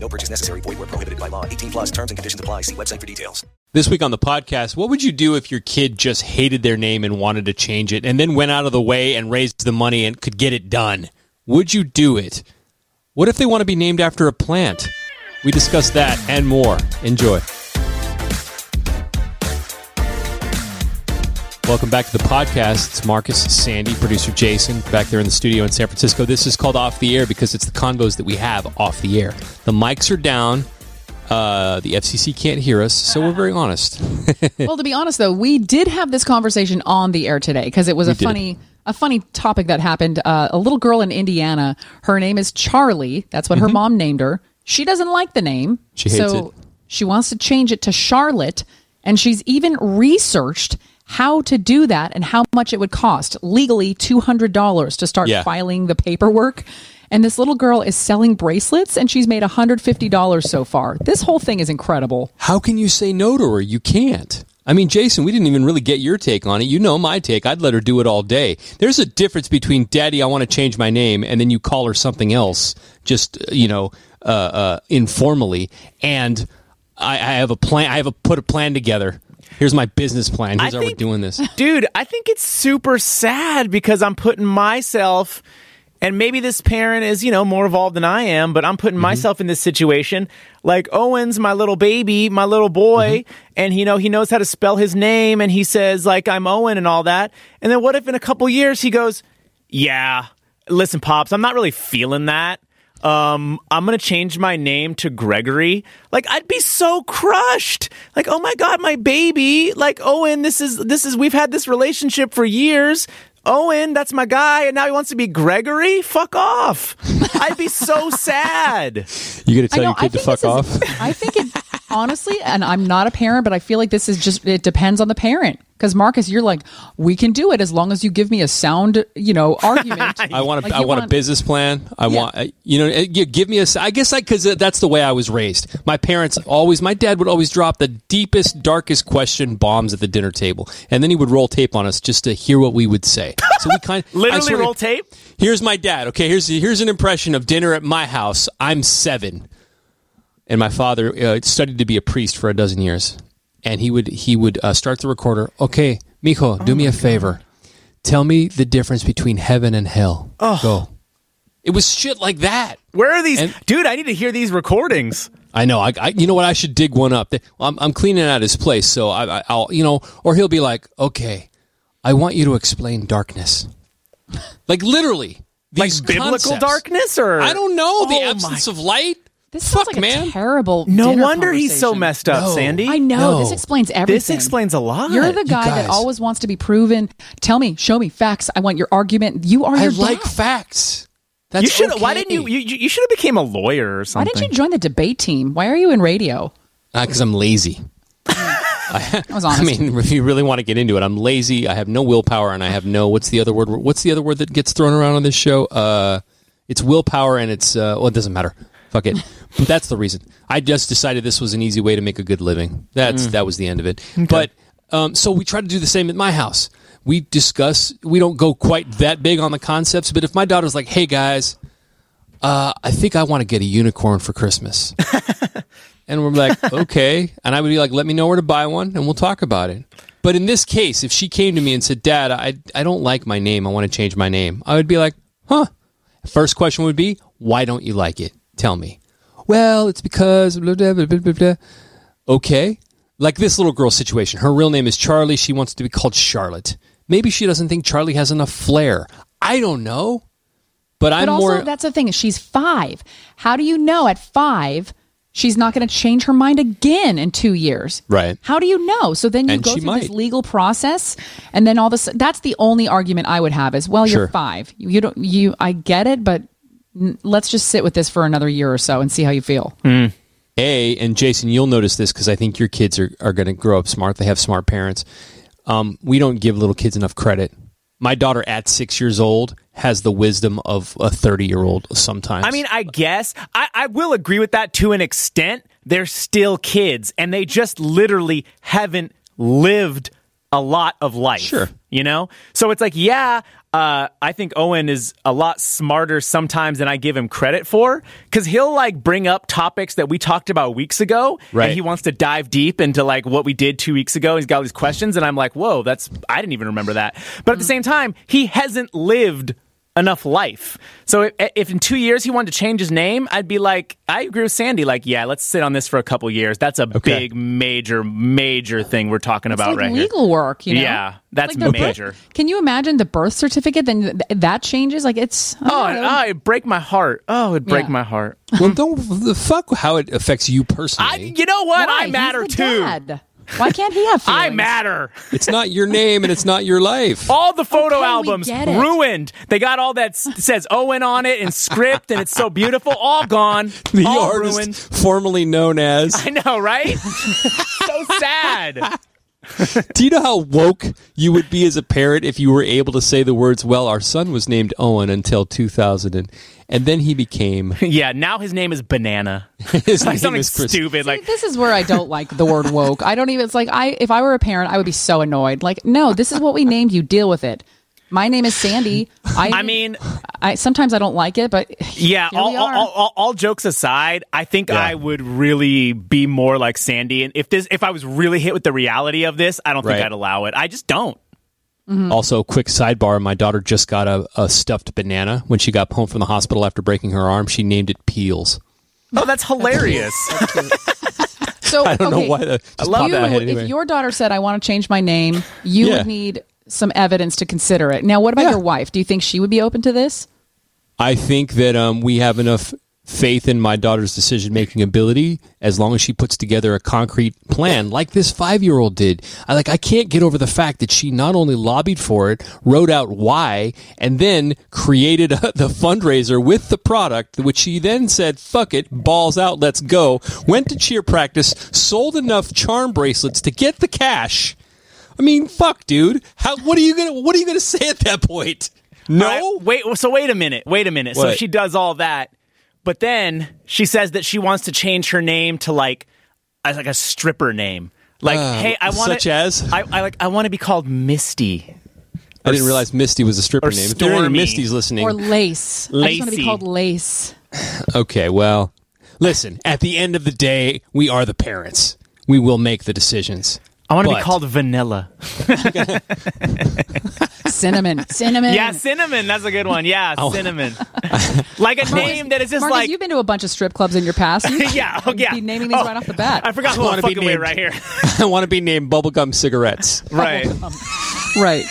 No purchase necessary. Void where prohibited by law. 18 plus terms and conditions apply. See website for details. This week on the podcast, what would you do if your kid just hated their name and wanted to change it and then went out of the way and raised the money and could get it done? Would you do it? What if they want to be named after a plant? We discuss that and more. Enjoy. Welcome back to the podcast. It's Marcus, Sandy, producer Jason, back there in the studio in San Francisco. This is called Off the Air because it's the convos that we have off the air. The mics are down. Uh, the FCC can't hear us, so we're very honest. well, to be honest, though, we did have this conversation on the air today because it was a did. funny, a funny topic that happened. Uh, a little girl in Indiana. Her name is Charlie. That's what her mom named her. She doesn't like the name. Mm-hmm. She hates so it. she wants to change it to Charlotte, and she's even researched how to do that and how much it would cost legally two hundred dollars to start Yeah. filing the paperwork. And this little girl is selling bracelets, and she's made hundred fifty dollars so far. This whole thing is incredible. How can you say no to her? You can't. I mean, Jason, we didn't even really get your take on it. You know my take. I'd let her do it all day. There's a difference between "Daddy, I want to change my name," and then you call her something else, just you know, uh, uh, informally. And I, I have a plan. I have a put a plan together. Here's my business plan. Here's I how we're doing this. Dude, I think it's super sad because I'm putting myself and maybe this parent is, you know, more evolved than I am, but I'm Mm-hmm. putting myself in this situation. Like Owen's my little baby, my little boy, Mm-hmm. and you know, he knows how to spell his name and he says like I'm Owen and all that. And then what if in a couple years he goes, "Yeah, listen, pops, I'm not really feeling that." Um, I'm gonna change my name to Gregory. Like, I'd be so crushed. Like, oh my god, my baby. Like, Owen, this is this is we've had this relationship for years. Owen, that's my guy, and now he wants to be Gregory. Fuck off. I'd be so sad. You gonna tell I know. your I kid to fuck this off? is- I think it honestly, and I'm not a parent, but I feel like this is just it depends on the parent. Because Marcus, you're like, we can do it as long as you give me a sound, you know, argument. I want a, Like, I you want, a business plan. I Yeah. want, uh, you know, uh, give me a. I guess I because that's the way I was raised. My parents always, my dad would always drop the deepest, darkest question bombs at the dinner table, and then he would roll tape on us just to hear what we would say. So we kind I Literally sort of- roll tape. Here's my dad. Okay, here's here's an impression of dinner at my house. I'm seven, and my father uh, studied to be a priest for a dozen years, and he would he would uh, start the recorder. Okay, mijo, do me a favor. Tell me the difference between heaven and hell. Go. It was shit like that. Where are these, And- dude? I need to hear these recordings. I know. I, I you know what? I should dig one up. I'm, I'm cleaning out his place, so I, I, I'll you know, or he'll be like, "Okay, I want you to explain darkness." Like literally, Like these biblical concepts. darkness, or I don't know the Oh my- absence of light. This sounds Fuck, like man. a terrible. No wonder he's so messed up, No. Sandy. I know. No. This explains everything. This explains a lot. You're the guy guys. that always wants to be proven. Tell me, show me facts. I want your argument. You are I your like dad. facts. That's you should. okay. Why didn't you? You, you should have became a lawyer or something. Why something. didn't you join the debate team? Why are you in radio? Because I'm lazy. I was I mean, if you really want to get into it, I'm lazy. I have no willpower, and I have no. What's the other word? What's the other word that gets thrown around on this show? Uh, it's willpower, and it's. Uh, well, it doesn't matter. Fuck it. but that's the reason. I just decided this was an easy way to make a good living. That's that was the end of it. But um, so we try to do the same at my house. We discuss. We don't go quite that big on the concepts, but if my daughter's like, "Hey guys, uh, I think I want to get a unicorn for Christmas," and we're like, "Okay," and I would be like, "Let me know where to buy one, and we'll talk about it." But in this case, if she came to me and said, "Dad, I I don't like my name. I want to change my name," I would be like, "Huh." First question would be, "Why don't you like it? Tell me." Well, it's because blah blah blah blah blah. blah. Okay, like this little girl situation. Her real name is Charlie. She wants to be called Charlotte. Maybe she doesn't think Charlie has enough flair. I don't know. But I'm also, more. that's the thing. She's five. How do you know at five she's not going to change her mind again in two years? Right. How do you know? So then you And go through this legal process, and then all this. That's the only argument I would have is, well, you're five. You, you don't. You. I get it, but let's just sit with this for another year or so and see how you feel. A, and Jason, you'll notice this because I think your kids are, are going to grow up smart. They have smart parents. Um, we don't give little kids enough credit. My daughter at six years old has the wisdom of a 30 year old sometimes. I mean, I guess I, I will agree with that to an extent. They're still kids, and they just literally haven't lived a lot of life. Sure. You know? So it's like, yeah, uh, I think Owen is a lot smarter sometimes than I give him credit for because he'll like bring up topics that we talked about weeks ago. Right. And he wants to dive deep into like what we did two weeks ago. He's got all these questions, and I'm like, whoa, that's, I didn't even remember that. But at the same time, he hasn't lived enough life. So if, if in two years he wanted to change his name, I'd be like, I agree with Sandy. Like, yeah, let's sit on this for a couple years. That's a Okay. big, major, major thing we're talking It's about like right legal here. work, you know? Yeah, that's Like the birth- major. Can you imagine the birth certificate? Then th- that changes. Like it's Oh, I oh, it'd break my heart. Oh, it'd break Yeah. my heart. well, don't the fuck how it affects you personally. I, you know what? Why? I matter He's the too. dad. Why can't he have feelings? I matter. it's not your name and it's not your life. All the photo Okay, albums ruined. They got all that says Owen on it and script, and it's so beautiful. All gone. the all artist ruined. formerly known as. I know, right? so sad. Do you know how woke you would be as a parent if you were able to say the words, well, our son was named Owen until 2000, and, and then he became. Yeah, now his name is Banana. His Like name something is Chris. stupid. Like this is where I don't like the word woke. I don't even. It's like I, if I were a parent, I would be so annoyed. Like, no, this is what we named you. Deal with it. My name is Sandy. I, I mean, I sometimes I don't like it, but yeah. here All, we all, are. all, all, all jokes aside, I think Yeah. I would really be more like Sandy. And if this, if I was really hit with the reality of this, I don't think I'd allow it. I just don't. Mm-hmm. Also, quick sidebar my daughter just got a, a stuffed banana when she got home from the hospital after breaking her arm. She named it Peels. Oh, that's hilarious. so I don't okay, know why that just love you, my head anyway. If your daughter said, "I want to change my name," you Yeah. would need some evidence to consider it. Now, what about Yeah. your wife? Do you think she would be open to this? I think that um, we have enough faith in my daughter's decision making ability as long as she puts together a concrete plan like this five year old did. I like I can't get over the fact that she not only lobbied for it, wrote out why, and then created a, the fundraiser with the product, which she then said, fuck it, balls out, let's go. Went to cheer practice, sold enough charm bracelets to get the cash. I mean, fuck, dude. How what are you gonna what are you gonna say at that point? No? All right, wait. So wait a minute. Wait a minute. So she does all that, but then she says that she wants to change her name to like, as like a stripper name. Like, Uh, hey, I want such as? I, I like. I want to be called Misty. I didn't realize Misty was a stripper or name. If there are any Stormy. Listening, Or lace? I just want to be called lace. okay, well, listen. At the end of the day, we are the parents. We will make the decisions. I want to be But- called Vanilla. Cinnamon, cinnamon. Yeah, cinnamon. That's a good one. Yeah, cinnamon. like a name that is just Marcus, like. you've been to a bunch of strip clubs in your past. You yeah, oh, yeah. be naming these Oh, right off the bat. I forgot who wanna be fucking with named- right here. I want to be named Bubblegum Cigarettes. right. right.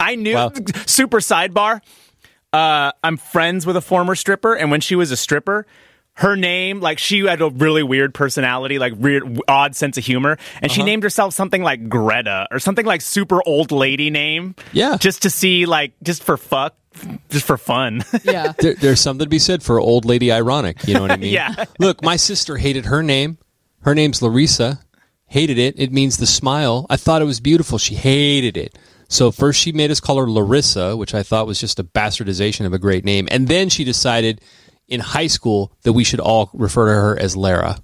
I knew. Wow. Super sidebar. Uh, I'm friends with a former stripper, and when she was a stripper, her name, like she had a really weird personality, like weird, odd sense of humor, and Uh-huh. she named herself something like Greta or something like super old lady name. Yeah. just to see, like, just for fuck, just for fun. Yeah. There, there's something to be said for old lady ironic. You know what I mean? Yeah. Look, my sister hated her name. Her name's Larissa. Hated it. It means the smile. I thought it was beautiful. She hated it. So first she made us call her Larissa, which I thought was just a bastardization of a great name. And then she decided in high school that we should all refer to her as Lara.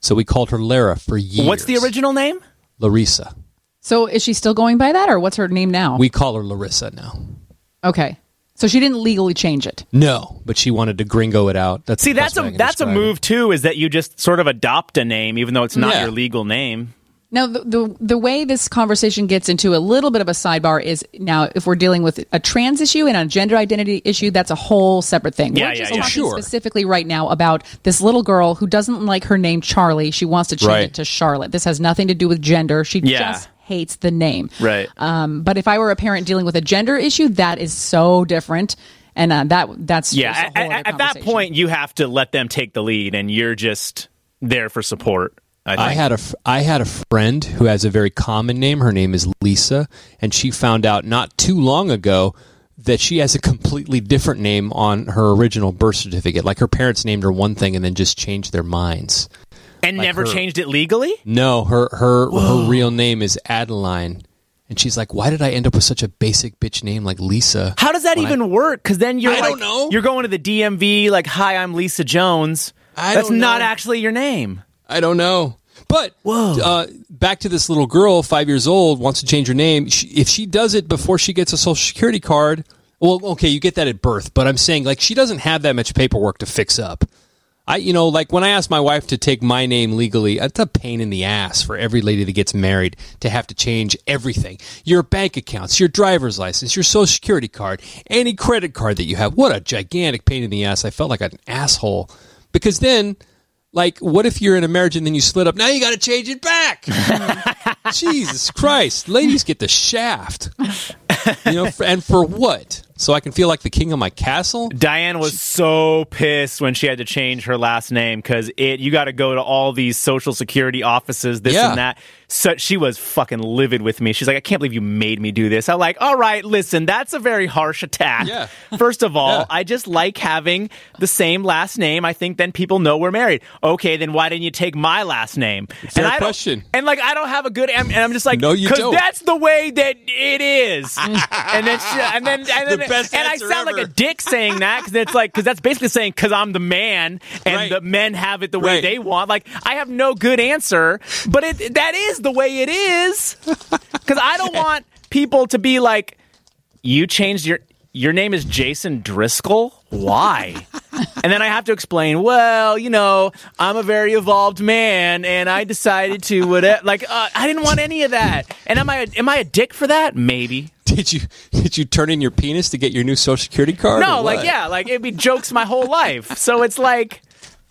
So we called her Lara for years. What's the original name? Larissa. So is she still going by that, or what's her name now? We call her Larissa now. okay. So she didn't legally change it. No, but she wanted to gringo it out. That's See, that's best way I a can that's a describe it. move too. Is that you just sort of adopt a name, even though it's not Yeah. your legal name. Now, the, the the way this conversation gets into a little bit of a sidebar is now if we're dealing with a trans issue and a gender identity issue, that's a whole separate thing. Yeah, we're yeah, just yeah. talking Sure. specifically right now about this little girl who doesn't like her name Charlie. She wants to change Right. it to Charlotte. This has nothing to do with gender. She Yeah. just hates the name. Right. Um, but if I were a parent dealing with a gender issue, that is so different. And uh, that that's Yeah, just a at, other at- at that point, you have to let them take the lead, and you're just there for support. I. I had a f- I had a friend who has a very common name. Her name is Lisa, and she found out not too long ago that she has a completely different name on her original birth certificate. Like her parents named her one thing and then just changed their minds. and Like never her- changed it legally. No, her her her real name is Adeline, and she's like, "Why did I end up with such a basic bitch name like Lisa?" How does that When I- even work? Because then you're I like, don't know. you're going to the DMV like, "Hi, I'm Lisa Jones." I That's don't not know. actually your name. I don't know. But Whoa. Uh, back to this little girl, five years old, wants to change her name. She, if she does it before she gets a social security card, well, okay, you get that at birth. But I'm saying like she doesn't have that much paperwork to fix up. I, you know, like when I asked my wife to take my name legally, it's a pain in the ass for every lady that gets married to have to change everything. Your bank accounts, your driver's license, your social security card, any credit card that you have. What a gigantic pain in the ass. I felt like an asshole because then like, what if you're in a marriage and then you split up? Now you got to change it back. Jesus Christ, ladies get the shaft. You know, f- and for what? So I can feel like the king of my castle. Diane was so pissed when she had to change her last name because it you got to go to all these social security offices, this Yeah. and that. So she was fucking livid with me. She's like, I can't believe you made me do this. I'm like, all right, listen, that's a very harsh attack. Yeah. First of all, Yeah. I just like having the same last name. I think then people know we're married. Okay, then why didn't you take my last name? Fair and I question. And like, I don't have a good. And I'm just like, No, you don't. that's the way that it is. and then, she, and then, and then, The best and I sound like a dick saying that because it's like because that's basically saying because I'm the man and Right. the men have it the way Right. they want. Like I have no good answer, but it that is the way it is because I don't want people to be like you changed your your name is Jason Driscoll. Why? and then I have to explain. Well, you know, I'm a very evolved man, and I decided to whatever. Like, uh, I didn't want any of that. And am I am I a dick for that? Maybe. Did you did you turn in your penis to get your new social security card? No, like yeah, like it'd be jokes my whole life. So it's like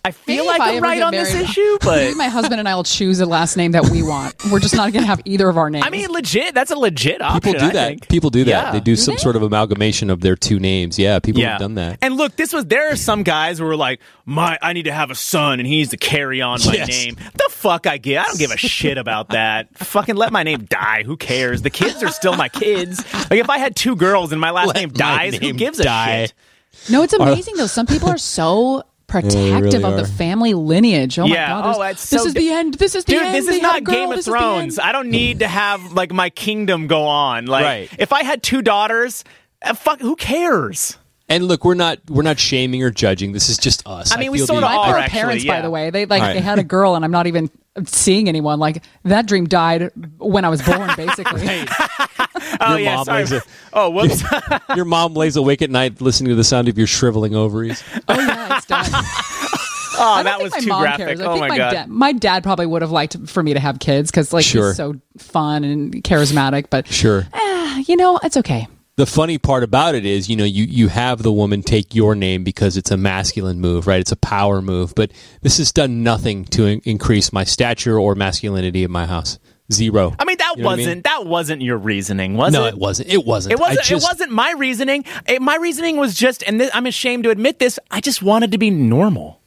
I feel Maybe like I I'm right get on this issue, but my husband and I will choose a last name that we want. We're just not going to have either of our names. I mean, legit. That's a legit option. People do I that. think. People do that. Yeah. They do, some they? sort of amalgamation of their two names. Yeah, people have done that. And look, this was there are some guys who were like, "My, I need to have a son, and he needs to carry on my Yes. name." The fuck I get? I don't give a shit about that. Fucking let my name die. Who cares? The kids are still my kids. Like if I had two girls and my last Let name my dies, who name gives a shit? no, it's amazing though. Some people are so protective really of the are. family lineage. Oh Yeah. my god, this, Oh, that's this so is di- the end. This is the Dude, end. this is had a not. Game of This Thrones. I don't need to have like my kingdom go on. Like Right. if I had two daughters, uh, fuck, who cares? And look, we're not we're not shaming or judging. This is just us. I mean, we feel sorta the- My are, poor actually, parents, yeah. by the way, they like All right. they had a girl, and I'm not even seeing anyone. Like that dream died when I was born, basically. Oh Your yeah, mom sorry. lays a- oh whoops. Your mom lays awake at night listening to the sound of your shriveling ovaries. Oh yeah, it's done. oh, that was my too mom graphic. cares. I oh think my, my god. dad, my dad probably would have liked for me to have kids because like Sure. he's so fun and charismatic. But Sure. Eh, you know, it's okay. The funny part about it is, you know, you, you have the woman take your name because it's a masculine move, right? It's a power move. But this has done nothing to in- increase my stature or masculinity in my house. Zero. I mean, that You know wasn't mean? that wasn't your reasoning, was no, it? No, it wasn't. It wasn't. It wasn't. Just, it wasn't my reasoning. It, my reasoning was just, and this, I'm ashamed to admit this. I just wanted to be normal.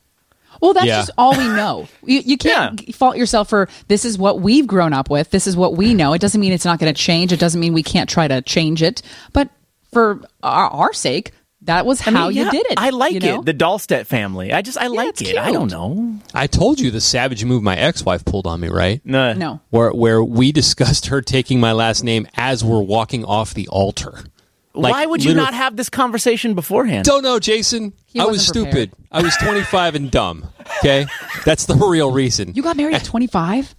Well, that's Yeah. just all we know. You, you can't Yeah. fault yourself for this is what we've grown up with. This is what we know. It doesn't mean it's not going to change. It doesn't mean we can't try to change it. But for our, our sake, that was I mean, how you did it. I like you know? it. The Dahlstedt family. I just, I like it's it. I don't know. I told you the savage move my ex-wife pulled on me, right? No. no. Where where we discussed her taking my last name as we're walking off the altar. Like, Why would you liter- not have this conversation beforehand? Don't know, Jason. He I was wasn't prepared. stupid. I was 25 and dumb. Okay, that's the real reason. You got married at 25?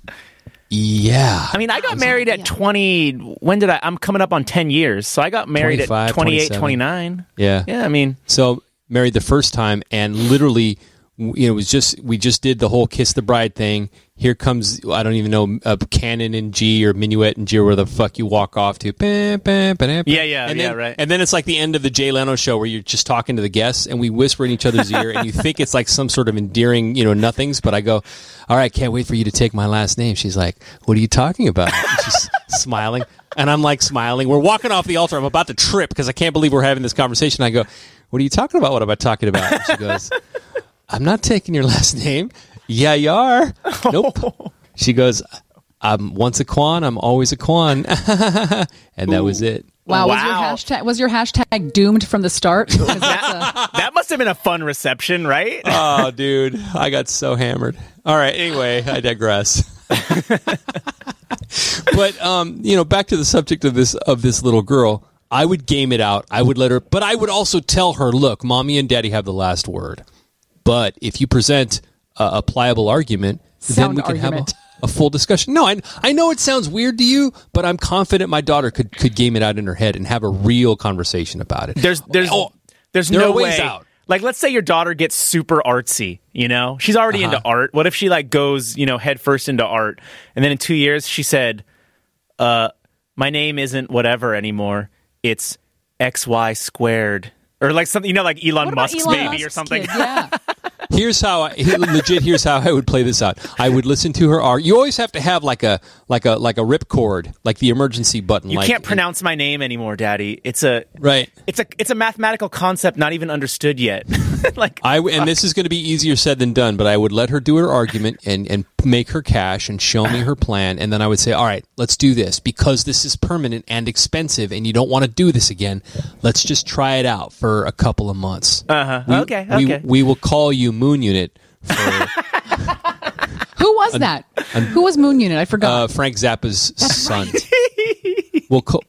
Yeah. I mean, I got married at 20. When did I? I'm coming up on 10 years. So I got married at 28, 29. yeah. Yeah, I mean, So married the first time, and literally, w- you know, it was just we just did the whole kiss the bride thing. Here comes I don't even know a canon in G or minuet in G or where the fuck you walk off to. Bam, bam, bam, bam. Yeah, yeah, and yeah, then, right. And then it's like the end of the Jay Leno show where you're just talking to the guests and we whisper in each other's ear and you think it's like some sort of endearing, you know, nothings. But I go, all right, can't wait for you to take my last name. She's like, what are you talking about? And she's smiling. And I'm like smiling. We're walking off the altar. I'm about to trip because I can't believe we're having this conversation. I go, what are you talking about? What am I talking about? And she goes, I'm not taking your last name. Yeah, you are. Nope. She goes, I'm once a Quan, I'm always a Quan. and that was it. Wow, Was, your Wow. hashtag, was your hashtag doomed from the start? that's a- that must have been a fun reception, right? oh, dude, I got so hammered. All right. Anyway, I digress. but um, you know, back to the subject of this of this little girl. I would game it out. I would let her, but I would also tell her, "Look, mommy and daddy have the last word. But if you present a, a pliable argument, then we can argument. have a, a full discussion." No, I, I know it sounds weird to you, but I'm confident my daughter could could game it out in her head and have a real conversation about it. There's there's Oh, there's there no are ways way. out. Like, let's say your daughter gets super artsy. You know, she's already Uh-huh. into art. What if she like goes, you know, head first into art, and then in two years she said, "Uh, my name isn't whatever anymore. It's X Y squared." Or like something, you know, like Elon Musk's Elon baby or something. kid? Yeah. here's how I legit here's how I would play this out. I would listen to her argue. You always have to have like a like a like a rip cord, like the emergency button. You like, can't pronounce my name anymore, Daddy. It's a right. it's a it's a mathematical concept not even understood yet. like I w- and this is going to be easier said than done, but I would let her do her argument and and make her cash and show me her plan, and then I would say, "All right, let's do this because this is permanent and expensive, and you don't want to do this again. Let's just try it out for a couple of months. uh-huh. We- okay, we, okay. we will call you Moon Unit for Who was that? Who was Moon Unit? I forgot. uh, Frank Zappa's son. we'll call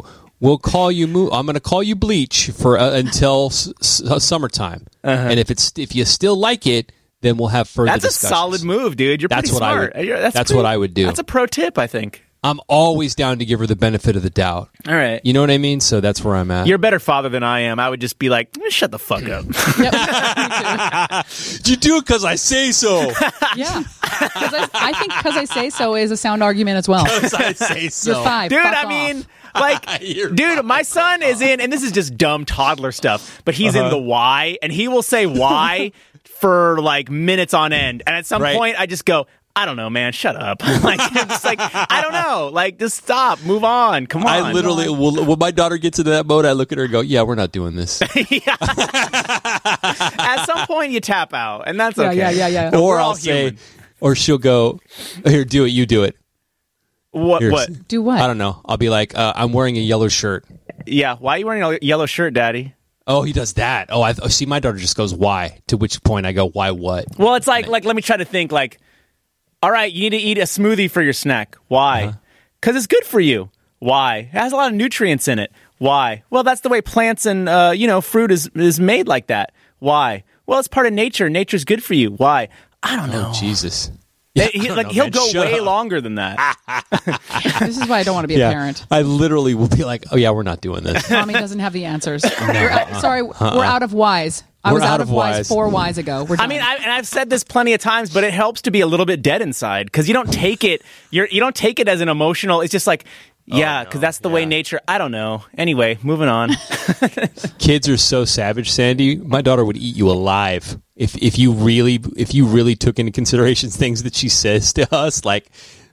we'll call you Moon. I'm going to call you Bleach for uh, until s- s- uh, summertime, and if it's if you still like it, then we'll have further. That's a solid move, dude. You're That's pretty what I smart. would- You're- that's pretty- what I would do. That's a pro tip, I think. I'm always down to give her the benefit of the doubt. All right. You know what I mean? So that's where I'm at. You're a better father than I am. I would just be like, "Eh, shut the fuck up. Yep. Me too. you do it because I say so. Yeah. 'Cause I, I think because I say so is a sound argument as well. Because I say so. You're five. dude, Fuck I off. mean, like, You're dude, my son is in, and this is just dumb toddler stuff, but he's Uh-huh. in the Y, and he will say Y for like minutes on end. And at some Right. point, I just go, I don't know, man, shut up. like, I'm just like, I don't know. Like, just stop, move on. Come on. I literally, will, when my daughter gets into that mode, I look at her and go, "Yeah, we're not doing this." at some point, you tap out, and that's Yeah, okay. yeah, yeah, yeah. or I'll say, or she'll go, "Here, do it. You do it." What? Here's- What? Do what? I don't know. I'll be like, uh, "I'm wearing a yellow shirt." Yeah. Why are you wearing a yellow shirt, Daddy? Oh, he does that. Oh, I oh, see. My daughter just goes, "Why?" To which point I go, "Why? What?" Well, it's like like let me try to think like, all right, you need to eat a smoothie for your snack. Why? Uh-huh. Because it's good for you. Why? It has a lot of nutrients in it. Why? Well, that's the way plants and uh, you know fruit is is made like that. Why? Well, it's part of nature. Nature's good for you. Why? I don't know. Oh, Jesus. They- Yeah, he, oh, like know, he'll man. go way up. longer than that. This is why I don't want to be a parent. I literally will be like, "Oh yeah, we're not doing this." Mommy doesn't have the answers. We're out- uh-uh. sorry, uh-uh. we're out of wise. I We're was out, out of of wise wise. four wise ago. We're I mean, I, and I've said this plenty of times, but it helps to be a little bit dead inside because you don't take it. You're you don't take it as an emotional. It's just like, Oh, yeah, because that's the way nature. I don't know. Anyway, moving on. Kids are so savage, Sandy. My daughter would eat you alive if if you really if you really took into consideration things that she says to us. Like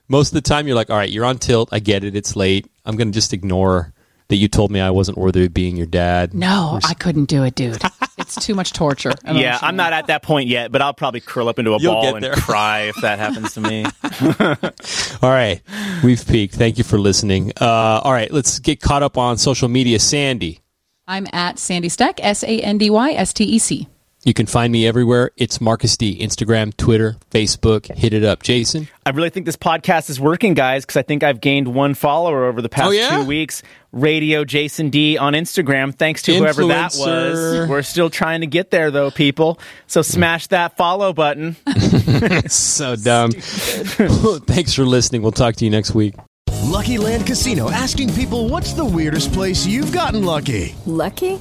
most of the time, you're like, "All right, you're on tilt. I get it. It's late. I'm gonna just ignore that you told me I wasn't worthy of being your dad." no, I couldn't do it, dude. It's too much torture. yeah, I'm not at that point yet, but I'll probably curl up into a You'll ball and there. cry if that happens to me. All right, we've peaked. Thank you for listening. Uh, all right, let's get caught up on social media. Sandy, I'm at Sandy Steck, S A N D Y S T E C. you can find me everywhere. It's Marcus D. Instagram, Twitter, Facebook. Hit it up, Jason. I really think this podcast is working, guys, because I think I've gained one follower over the past Oh, yeah? two weeks. Radio Jason D on Instagram. Thanks to whoever that was. We're still trying to get there, though, people. So smash that follow button. So dumb. Thanks for listening. We'll talk to you next week. Lucky Land Casino asking people what's the weirdest place you've gotten lucky? Lucky?